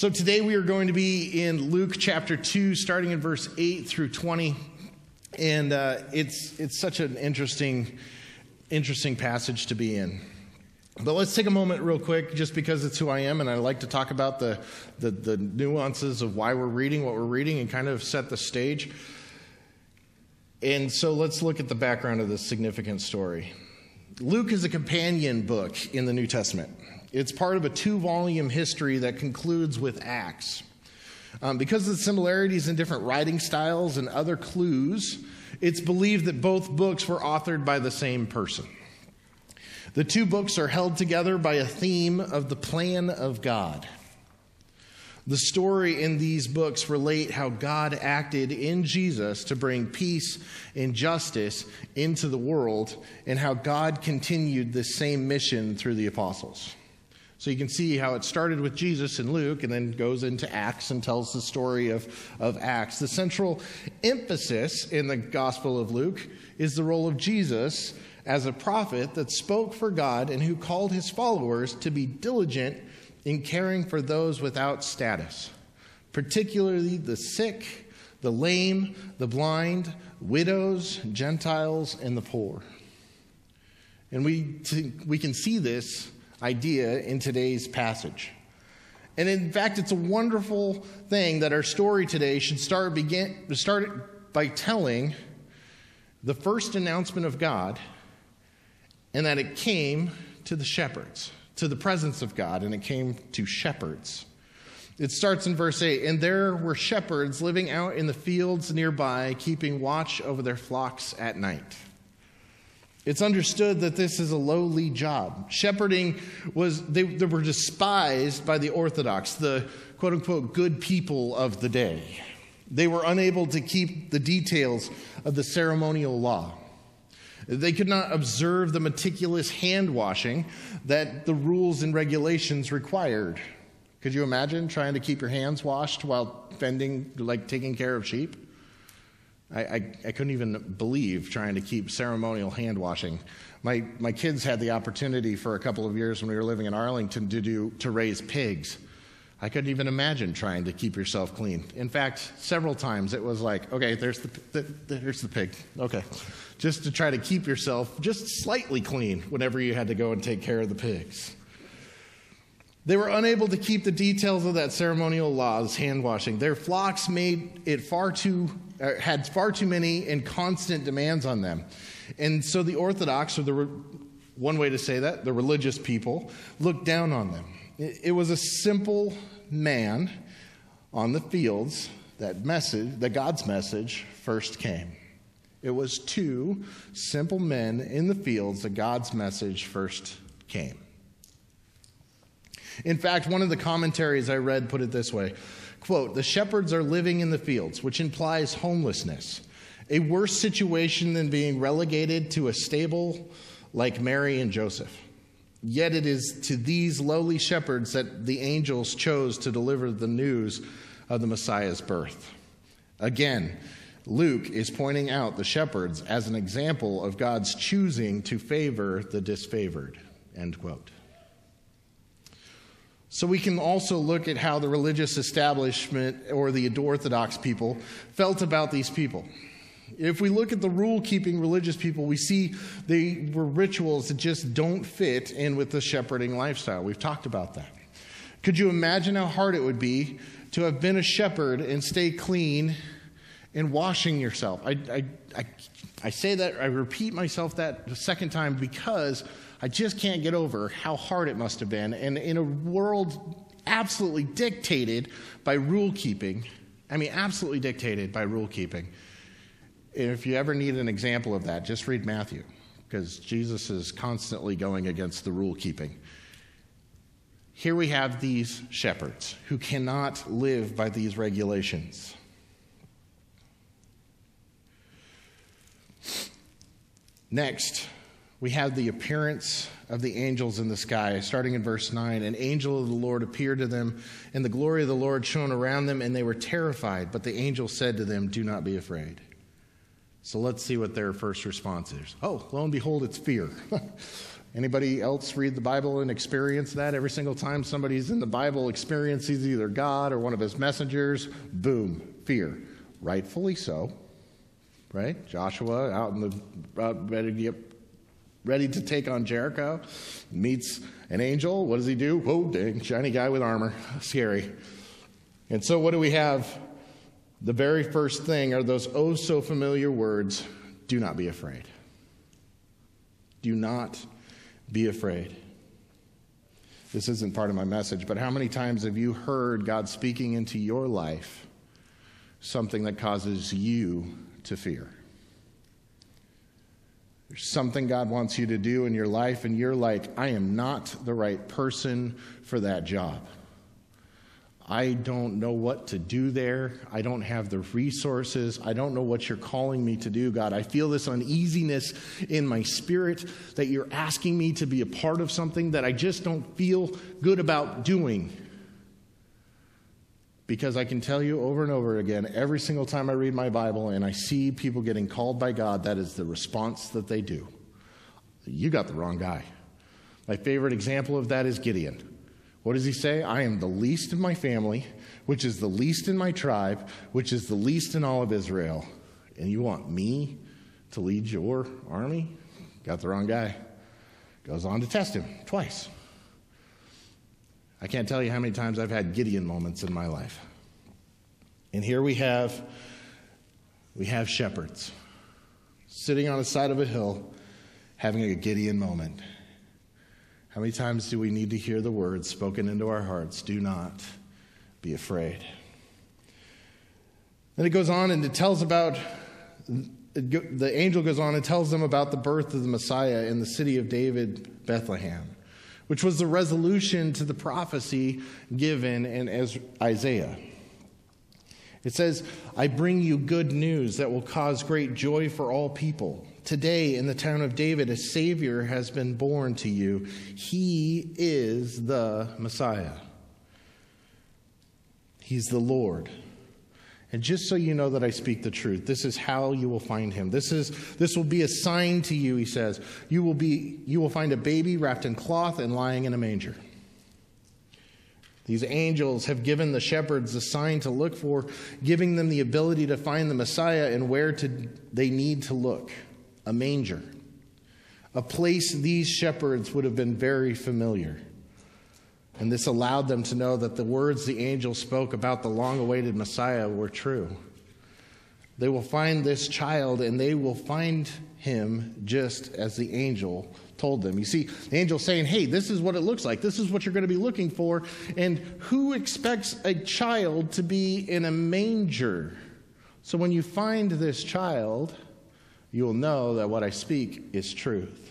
So today we are going to be in Luke chapter 2, starting in verse 8 through 20. And uh, it's, it's such an interesting, interesting passage to be in. But let's take a moment, real quick, just because it's who I am, and I like to talk about the, the, the nuances of why we're reading what we're reading and kind of set the stage. And so let's look at the background of this significant story. Luke is a companion book in the New Testament. It's part of a two volume history that concludes with Acts. Um, because of the similarities in different writing styles and other clues, it's believed that both books were authored by the same person. The two books are held together by a theme of the plan of God. The story in these books relate how God acted in Jesus to bring peace and justice into the world and how God continued the same mission through the apostles. So you can see how it started with Jesus in Luke and then goes into Acts and tells the story of, of Acts. The central emphasis in the Gospel of Luke is the role of Jesus as a prophet that spoke for God and who called his followers to be diligent in caring for those without status, particularly the sick, the lame, the blind, widows, Gentiles, and the poor. And we, we can see this idea in today's passage. And in fact, it's a wonderful thing that our story today should start begin start by telling the first announcement of God and that it came to the shepherds, to the presence of God, and it came to shepherds. It starts in verse 8 And there were shepherds living out in the fields nearby, keeping watch over their flocks at night. It's understood that this is a lowly job. Shepherding was, they, they were despised by the Orthodox, the quote unquote good people of the day. They were unable to keep the details of the ceremonial law. They could not observe the meticulous hand washing that the rules and regulations required. Could you imagine trying to keep your hands washed while fending, like taking care of sheep? I, I, I, couldn't even believe trying to keep ceremonial hand washing. My, my kids had the opportunity for a couple of years when we were living in Arlington to, do, to raise pigs. I couldn't even imagine trying to keep yourself clean. In fact, several times it was like, okay, there's the, the, there's the pig. Okay. Just to try to keep yourself just slightly clean whenever you had to go and take care of the pigs. They were unable to keep the details of that ceremonial laws, hand washing. Their flocks made it far too, uh, had far too many and constant demands on them. And so the Orthodox, or the one way to say that, the religious people, looked down on them. It, it was a simple man on the fields that message, that God's message first came. It was to simple men in the fields that God's message first came. In fact, one of the commentaries I read put it this way quote, The shepherds are living in the fields, which implies homelessness, a worse situation than being relegated to a stable like Mary and Joseph. Yet it is to these lowly shepherds that the angels chose to deliver the news of the Messiah's birth. Again, Luke is pointing out the shepherds as an example of God's choosing to favor the disfavored. End quote. So we can also look at how the religious establishment or the Orthodox people felt about these people. If we look at the rule keeping religious people, we see they were rituals that just don't fit in with the shepherding lifestyle. We've talked about that. Could you imagine how hard it would be to have been a shepherd and stay clean and washing yourself? I, I, I, I say that, I repeat myself that the second time because I just can't get over how hard it must have been. And in a world absolutely dictated by rule keeping, I mean, absolutely dictated by rule keeping. If you ever need an example of that, just read Matthew, because Jesus is constantly going against the rule keeping. Here we have these shepherds who cannot live by these regulations. Next, we have the appearance of the angels in the sky. Starting in verse 9, an angel of the Lord appeared to them, and the glory of the Lord shone around them, and they were terrified. But the angel said to them, Do not be afraid. So let's see what their first response is. Oh, lo and behold, it's fear. Anybody else read the Bible and experience that? Every single time somebody's in the Bible experiences either God or one of his messengers, boom, fear. Rightfully so. Right? Joshua out in the uh, to get ready to take on Jericho, meets an angel. What does he do? Whoa, dang, shiny guy with armor. Scary. And so what do we have? The very first thing are those oh so familiar words do not be afraid. Do not be afraid. This isn't part of my message, but how many times have you heard God speaking into your life something that causes you to fear? There's something God wants you to do in your life, and you're like, I am not the right person for that job. I don't know what to do there. I don't have the resources. I don't know what you're calling me to do, God. I feel this uneasiness in my spirit that you're asking me to be a part of something that I just don't feel good about doing. Because I can tell you over and over again, every single time I read my Bible and I see people getting called by God, that is the response that they do. You got the wrong guy. My favorite example of that is Gideon. What does he say? I am the least of my family, which is the least in my tribe, which is the least in all of Israel. And you want me to lead your army? Got the wrong guy. Goes on to test him twice. I can't tell you how many times I've had Gideon moments in my life. And here we have we have shepherds sitting on the side of a hill having a Gideon moment. How many times do we need to hear the words spoken into our hearts? Do not be afraid. Then it goes on and it tells about, the angel goes on and tells them about the birth of the Messiah in the city of David, Bethlehem, which was the resolution to the prophecy given in Isaiah. It says, I bring you good news that will cause great joy for all people. Today, in the town of David, a Savior has been born to you. He is the Messiah, He's the Lord. And just so you know that I speak the truth, this is how you will find him. This is this will be a sign to you, he says. You will be you will find a baby wrapped in cloth and lying in a manger. These angels have given the shepherds a sign to look for, giving them the ability to find the Messiah and where to, they need to look a manger, a place these shepherds would have been very familiar. And this allowed them to know that the words the angel spoke about the long awaited Messiah were true. They will find this child and they will find him just as the angel told them. You see, the angel saying, Hey, this is what it looks like. This is what you're going to be looking for. And who expects a child to be in a manger? So when you find this child, you will know that what I speak is truth.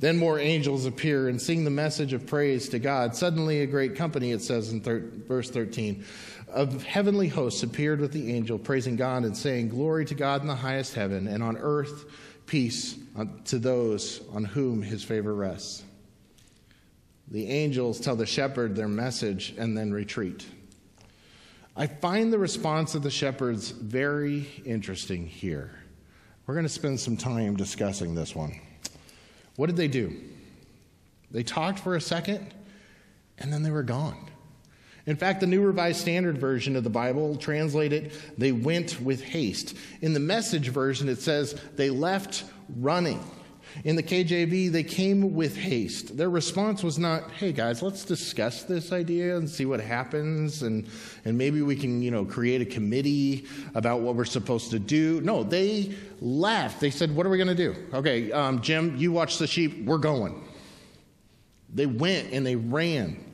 Then more angels appear and sing the message of praise to God. Suddenly, a great company, it says in thir- verse 13, of heavenly hosts appeared with the angel, praising God and saying, Glory to God in the highest heaven, and on earth peace to those on whom his favor rests. The angels tell the shepherd their message and then retreat. I find the response of the shepherds very interesting here. We're going to spend some time discussing this one. What did they do? They talked for a second and then they were gone. In fact, the New Revised Standard Version of the Bible translated, they went with haste. In the message version, it says they left running. In the KJV, they came with haste. Their response was not, hey guys, let's discuss this idea and see what happens, and, and maybe we can, you know, create a committee about what we're supposed to do. No, they left. They said, what are we going to do? Okay, um, Jim, you watch the sheep, we're going. They went and they ran.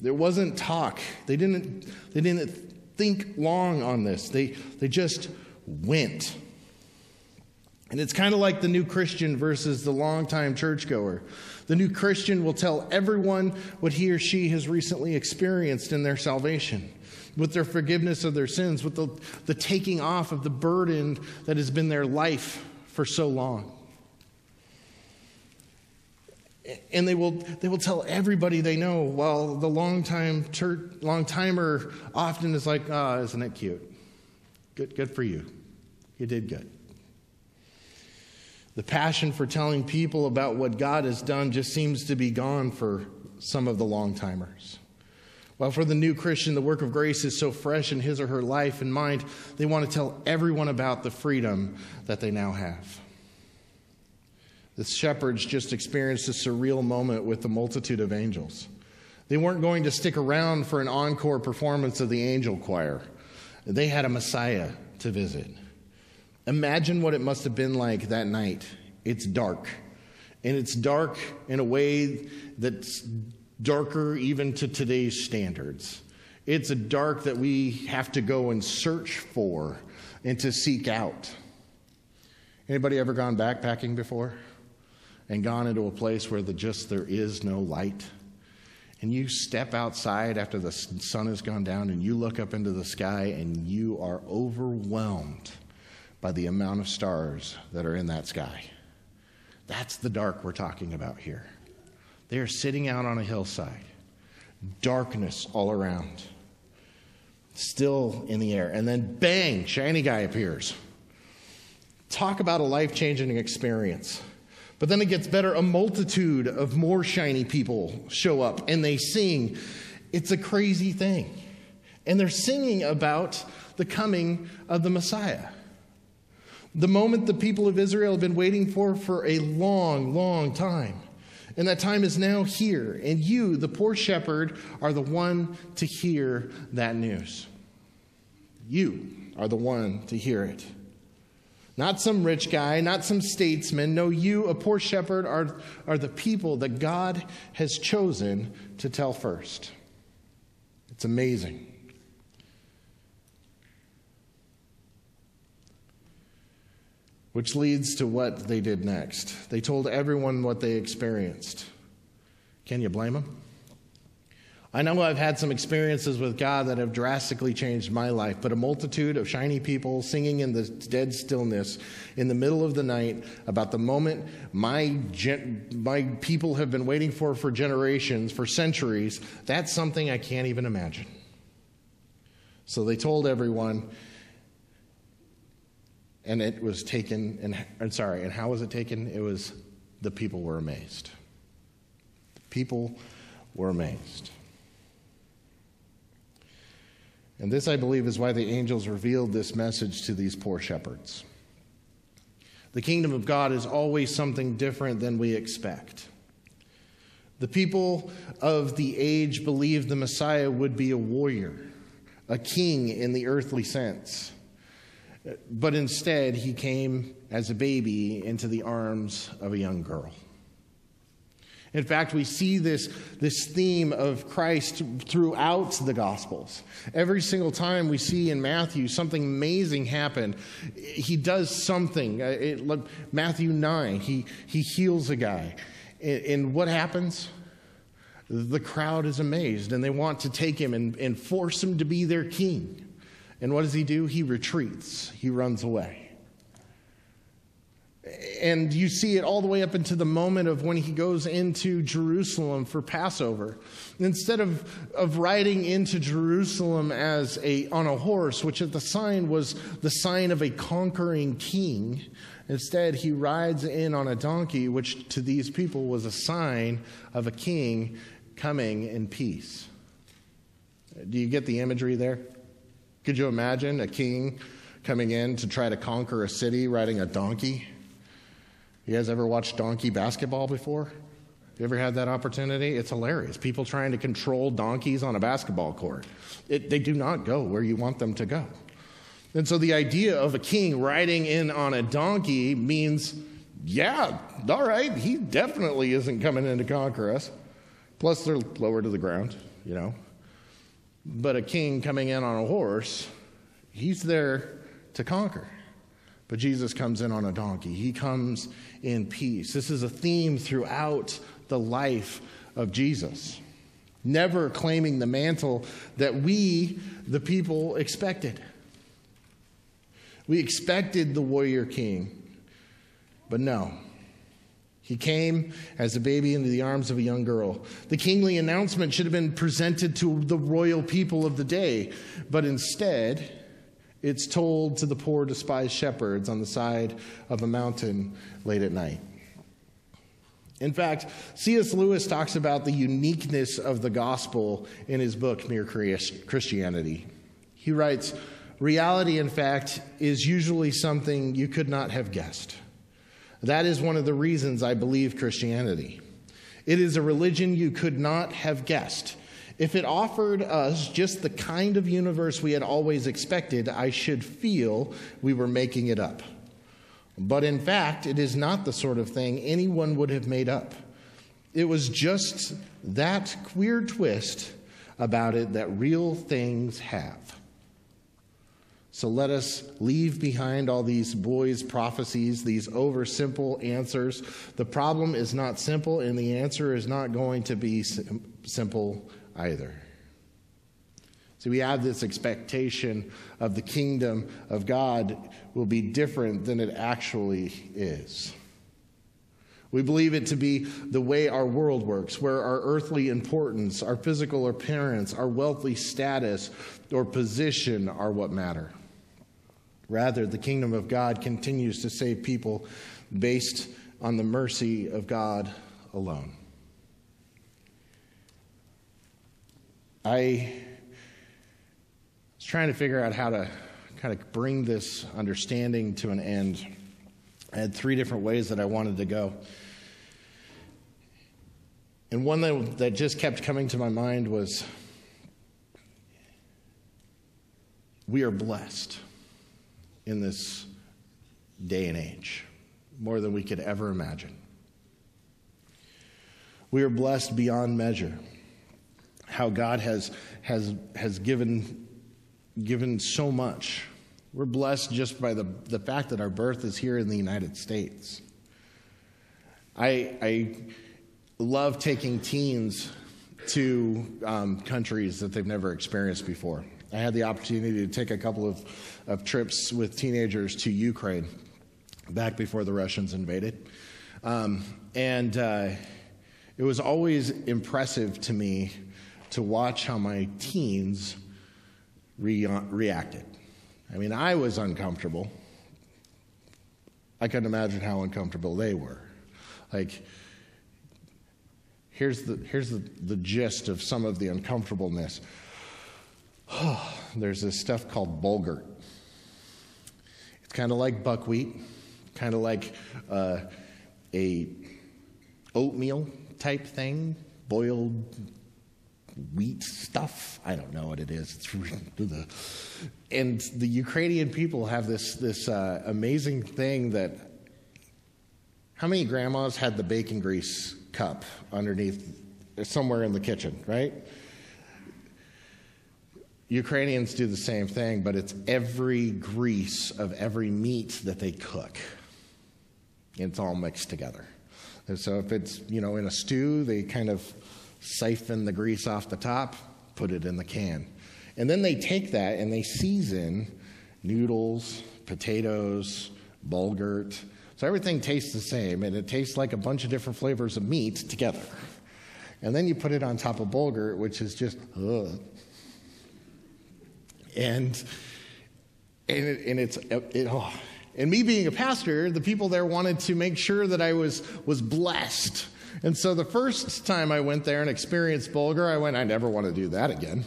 There wasn't talk. They didn't, they didn't think long on this. They, they just went. And it's kind of like the new Christian versus the longtime churchgoer. The new Christian will tell everyone what he or she has recently experienced in their salvation, with their forgiveness of their sins, with the, the taking off of the burden that has been their life for so long. And they will, they will tell everybody they know, while the long time church, long timer often is like, ah, oh, isn't it cute? Good, good for you. You did good. The passion for telling people about what God has done just seems to be gone for some of the long timers. While for the new Christian, the work of grace is so fresh in his or her life and mind, they want to tell everyone about the freedom that they now have. The shepherds just experienced a surreal moment with the multitude of angels. They weren't going to stick around for an encore performance of the angel choir, they had a Messiah to visit. Imagine what it must have been like that night. It's dark. And it's dark in a way that's darker even to today's standards. It's a dark that we have to go and search for and to seek out. Anybody ever gone backpacking before and gone into a place where the just there is no light? And you step outside after the sun has gone down and you look up into the sky and you are overwhelmed by the amount of stars that are in that sky. That's the dark we're talking about here. They are sitting out on a hillside, darkness all around, still in the air. And then, bang, shiny guy appears. Talk about a life changing experience. But then it gets better. A multitude of more shiny people show up and they sing. It's a crazy thing. And they're singing about the coming of the Messiah. The moment the people of Israel have been waiting for for a long, long time. And that time is now here. And you, the poor shepherd, are the one to hear that news. You are the one to hear it. Not some rich guy, not some statesman. No, you, a poor shepherd, are, are the people that God has chosen to tell first. It's amazing. Which leads to what they did next. They told everyone what they experienced. Can you blame them? I know I've had some experiences with God that have drastically changed my life, but a multitude of shiny people singing in the dead stillness in the middle of the night about the moment my, gen- my people have been waiting for for generations, for centuries, that's something I can't even imagine. So they told everyone, and it was taken, and I'm sorry, and how was it taken? It was the people were amazed. The people were amazed. And this, I believe, is why the angels revealed this message to these poor shepherds. The kingdom of God is always something different than we expect. The people of the age believed the Messiah would be a warrior, a king in the earthly sense. But instead, he came as a baby into the arms of a young girl. In fact, we see this, this theme of Christ throughout the Gospels. Every single time we see in Matthew something amazing happen, he does something. Uh, it, Matthew 9, he, he heals a guy. And, what happens? The crowd is amazed and they want to take him and, and force him to be their king. And what does he do? He retreats, he runs away. And you see it all the way up into the moment of when he goes into Jerusalem for Passover. Instead of, of riding into Jerusalem as a, on a horse, which at the sign was the sign of a conquering king, instead he rides in on a donkey, which to these people was a sign of a king coming in peace. Do you get the imagery there? Could you imagine a king coming in to try to conquer a city riding a donkey? You guys ever watched donkey basketball before? You ever had that opportunity? It's hilarious. People trying to control donkeys on a basketball court. It, they do not go where you want them to go. And so the idea of a king riding in on a donkey means, yeah, all right, he definitely isn't coming in to conquer us. Plus, they're lower to the ground, you know. But a king coming in on a horse, he's there to conquer. But Jesus comes in on a donkey. He comes in peace. This is a theme throughout the life of Jesus. Never claiming the mantle that we, the people, expected. We expected the warrior king, but no. He came as a baby into the arms of a young girl. The kingly announcement should have been presented to the royal people of the day, but instead, It's told to the poor, despised shepherds on the side of a mountain late at night. In fact, C.S. Lewis talks about the uniqueness of the gospel in his book, Mere Christianity. He writes, Reality, in fact, is usually something you could not have guessed. That is one of the reasons I believe Christianity. It is a religion you could not have guessed. If it offered us just the kind of universe we had always expected, I should feel we were making it up. But in fact, it is not the sort of thing anyone would have made up. It was just that queer twist about it that real things have. So let us leave behind all these boys' prophecies, these oversimple answers. The problem is not simple, and the answer is not going to be sim- simple either. So we have this expectation of the kingdom of God will be different than it actually is. We believe it to be the way our world works, where our earthly importance, our physical appearance, our wealthy status, or position are what matter. Rather, the kingdom of God continues to save people based on the mercy of God alone. I was trying to figure out how to kind of bring this understanding to an end. I had three different ways that I wanted to go. And one that, that just kept coming to my mind was we are blessed in this day and age, more than we could ever imagine. We are blessed beyond measure. How God has, has, has given, given so much. We're blessed just by the, the fact that our birth is here in the United States. I, I love taking teens to um, countries that they've never experienced before. I had the opportunity to take a couple of, of trips with teenagers to Ukraine back before the Russians invaded. Um, and uh, it was always impressive to me to watch how my teens re- reacted. I mean, I was uncomfortable. I couldn't imagine how uncomfortable they were. Like, here's the, here's the, the gist of some of the uncomfortableness. there's this stuff called bulgur. It's kind of like buckwheat, kind of like uh, a oatmeal type thing, boiled wheat stuff. I don't know what it is. It's and the Ukrainian people have this this uh, amazing thing that. How many grandmas had the bacon grease cup underneath somewhere in the kitchen, right? Ukrainians do the same thing, but it's every grease of every meat that they cook. It's all mixed together. And so if it's, you know, in a stew, they kind of siphon the grease off the top, put it in the can. And then they take that and they season noodles, potatoes, bulgur. So everything tastes the same, and it tastes like a bunch of different flavors of meat together. And then you put it on top of bulgur, which is just, ugh and and, it, and it's it, oh. and me being a pastor, the people there wanted to make sure that I was was blessed. And so the first time I went there and experienced bulgur, I went, I never want to do that again.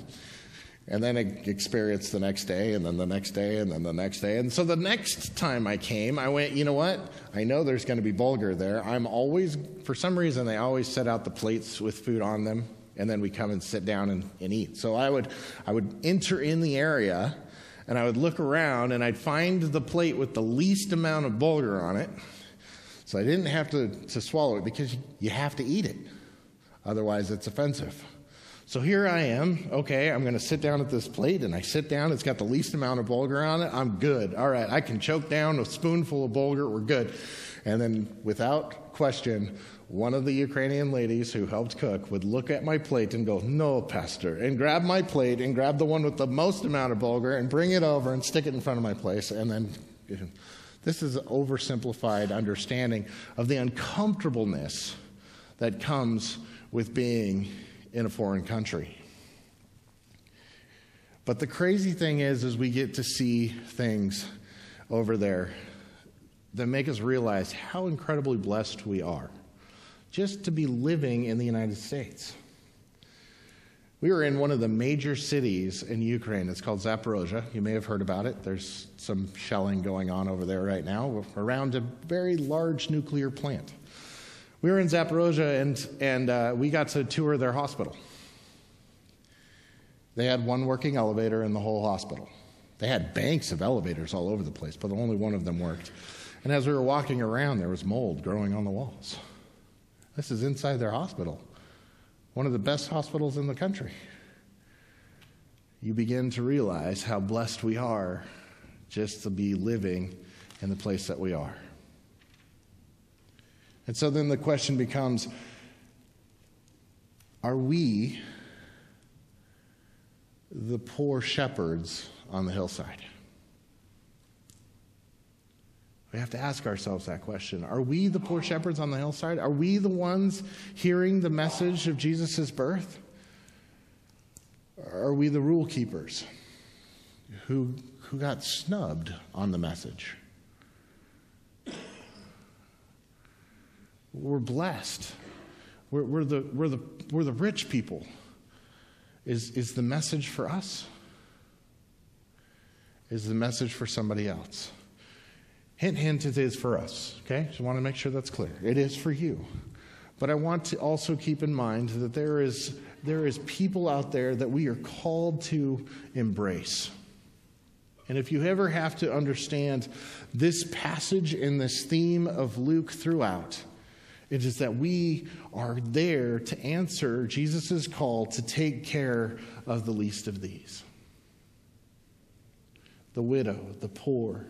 And then I experienced the next day, and then the next day, and then the next day. And so the next time I came, I went, you know what? I know there's going to be bulgur there. I'm always, for some reason, they always set out the plates with food on them and then we come and sit down and, and eat. So I would, I would enter in the area and I would look around and I'd find the plate with the least amount of bulgur on it. So I didn't have to, to swallow it because you have to eat it. Otherwise, it's offensive. So here I am. Okay, I'm going to sit down at this plate, and I sit down. It's got the least amount of bulgur on it. I'm good. All right, I can choke down a spoonful of bulgur. We're good. And then, without question, one of the Ukrainian ladies who helped cook would look at my plate and go, No, Pastor, and grab my plate and grab the one with the most amount of bulgur and bring it over and stick it in front of my place. And then this is an oversimplified understanding of the uncomfortableness that comes with being in a foreign country. But the crazy thing is, is we get to see things over there that make us realize how incredibly blessed we are just to be living in the United States. We were in one of the major cities in Ukraine. It's called Zaporozhye. You may have heard about it. There's some shelling going on over there right now around a very large nuclear plant. We were in Zaporozhye and, and uh, we got to tour their hospital. They had one working elevator in the whole hospital. They had banks of elevators all over the place, but only one of them worked. And as we were walking around, there was mold growing on the walls. This is inside their hospital, one of the best hospitals in the country. You begin to realize how blessed we are just to be living in the place that we are. And so then the question becomes are we the poor shepherds on the hillside? We have to ask ourselves that question. Are we the poor shepherds on the hillside? Are we the ones hearing the message of Jesus' birth? Are we the rule keepers who, who got snubbed on the message? We're blessed. We're, we're, the, we're, the, we're the rich people. Is, is the message for us? Is the message for somebody else? Hint, hint, it is for us. Okay? Just want to make sure that's clear. It is for you. But I want to also keep in mind that there is, there is people out there that we are called to embrace. And if you ever have to understand this passage and this theme of Luke throughout, it is that we are there to answer Jesus' call to take care of the least of these the widow, the poor.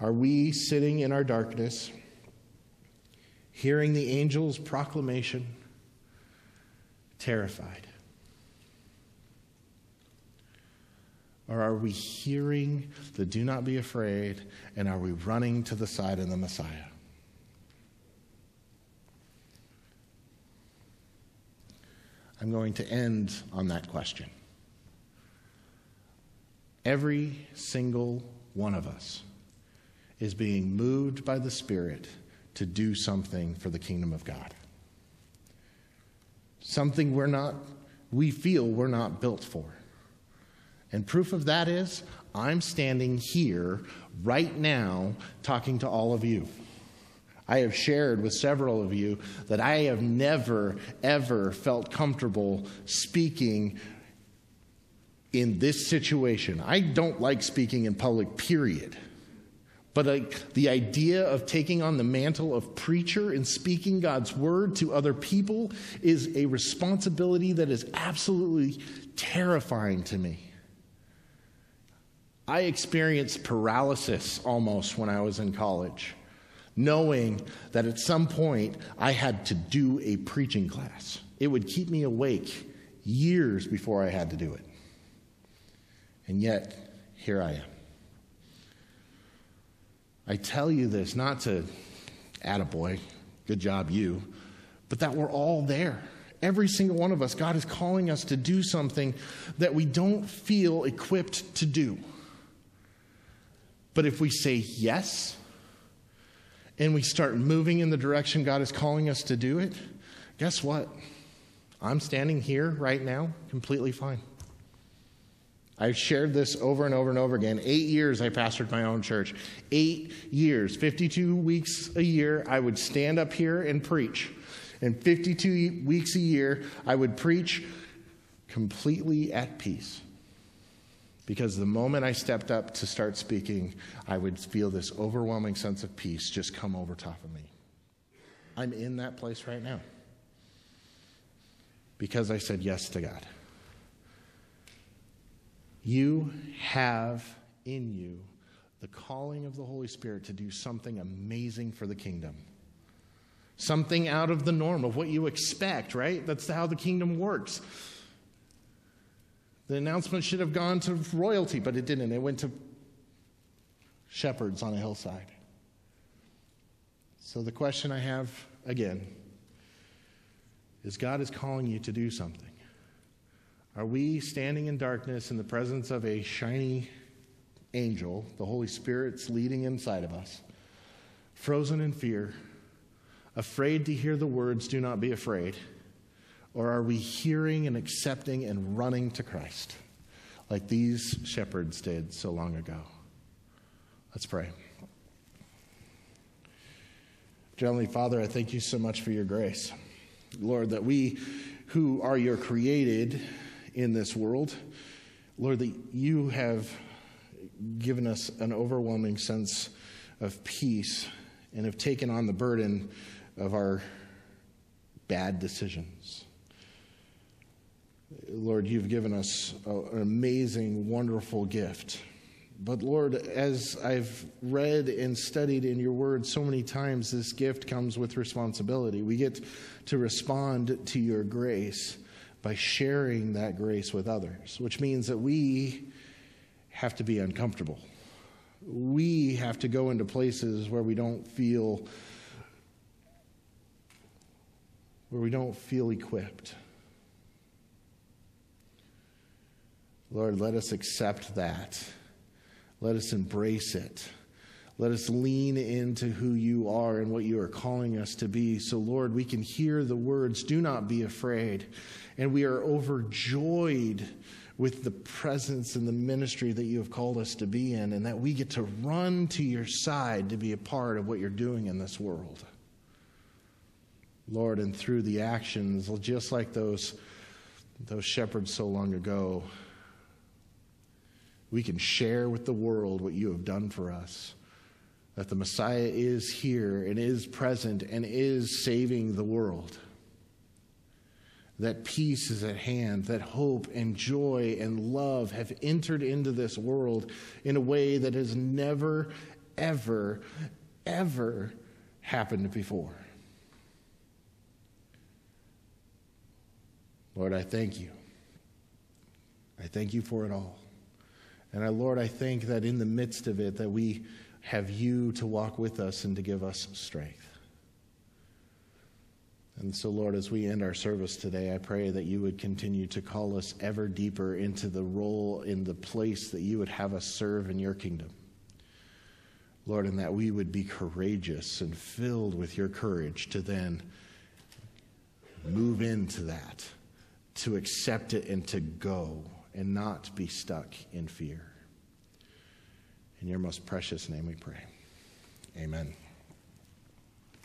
Are we sitting in our darkness, hearing the angel's proclamation, terrified? Or are we hearing the do not be afraid and are we running to the side of the Messiah? I'm going to end on that question. Every single one of us is being moved by the Spirit to do something for the kingdom of God. Something we're not, we feel we're not built for. And proof of that is I'm standing here right now talking to all of you. I have shared with several of you that I have never, ever felt comfortable speaking in this situation. I don't like speaking in public, period. But like the idea of taking on the mantle of preacher and speaking God's word to other people is a responsibility that is absolutely terrifying to me. I experienced paralysis almost when I was in college, knowing that at some point I had to do a preaching class. It would keep me awake years before I had to do it. And yet, here I am. I tell you this not to add a boy, good job, you, but that we're all there. Every single one of us, God is calling us to do something that we don't feel equipped to do. But if we say yes and we start moving in the direction God is calling us to do it, guess what? I'm standing here right now completely fine. I've shared this over and over and over again. Eight years I pastored my own church. Eight years, 52 weeks a year, I would stand up here and preach. And 52 weeks a year, I would preach completely at peace. Because the moment I stepped up to start speaking, I would feel this overwhelming sense of peace just come over top of me. I'm in that place right now because I said yes to God. You have in you the calling of the Holy Spirit to do something amazing for the kingdom. Something out of the norm of what you expect, right? That's how the kingdom works. The announcement should have gone to royalty, but it didn't. It went to shepherds on a hillside. So the question I have again is God is calling you to do something. Are we standing in darkness in the presence of a shiny angel, the Holy Spirit's leading inside of us, frozen in fear, afraid to hear the words, do not be afraid? Or are we hearing and accepting and running to Christ like these shepherds did so long ago? Let's pray. Heavenly Father, I thank you so much for your grace. Lord, that we who are your created in this world, Lord, that you have given us an overwhelming sense of peace and have taken on the burden of our bad decisions. Lord, you've given us an amazing, wonderful gift but Lord, as I've read and studied in your word so many times, this gift comes with responsibility. We get to respond to your grace by sharing that grace with others, which means that we have to be uncomfortable. We have to go into places where we don't feel where we don't feel equipped. Lord, let us accept that let us embrace it. Let us lean into who you are and what you are calling us to be. So, Lord, we can hear the words, do not be afraid. And we are overjoyed with the presence and the ministry that you have called us to be in, and that we get to run to your side to be a part of what you're doing in this world. Lord, and through the actions, just like those, those shepherds so long ago, we can share with the world what you have done for us. That the Messiah is here and is present and is saving the world. That peace is at hand, that hope and joy and love have entered into this world in a way that has never, ever, ever happened before. Lord, I thank you. I thank you for it all. And I, Lord, I think that in the midst of it, that we have you to walk with us and to give us strength. And so, Lord, as we end our service today, I pray that you would continue to call us ever deeper into the role, in the place that you would have us serve in your kingdom. Lord, and that we would be courageous and filled with your courage to then move into that, to accept it and to go and not be stuck in fear. In your most precious name we pray. Amen.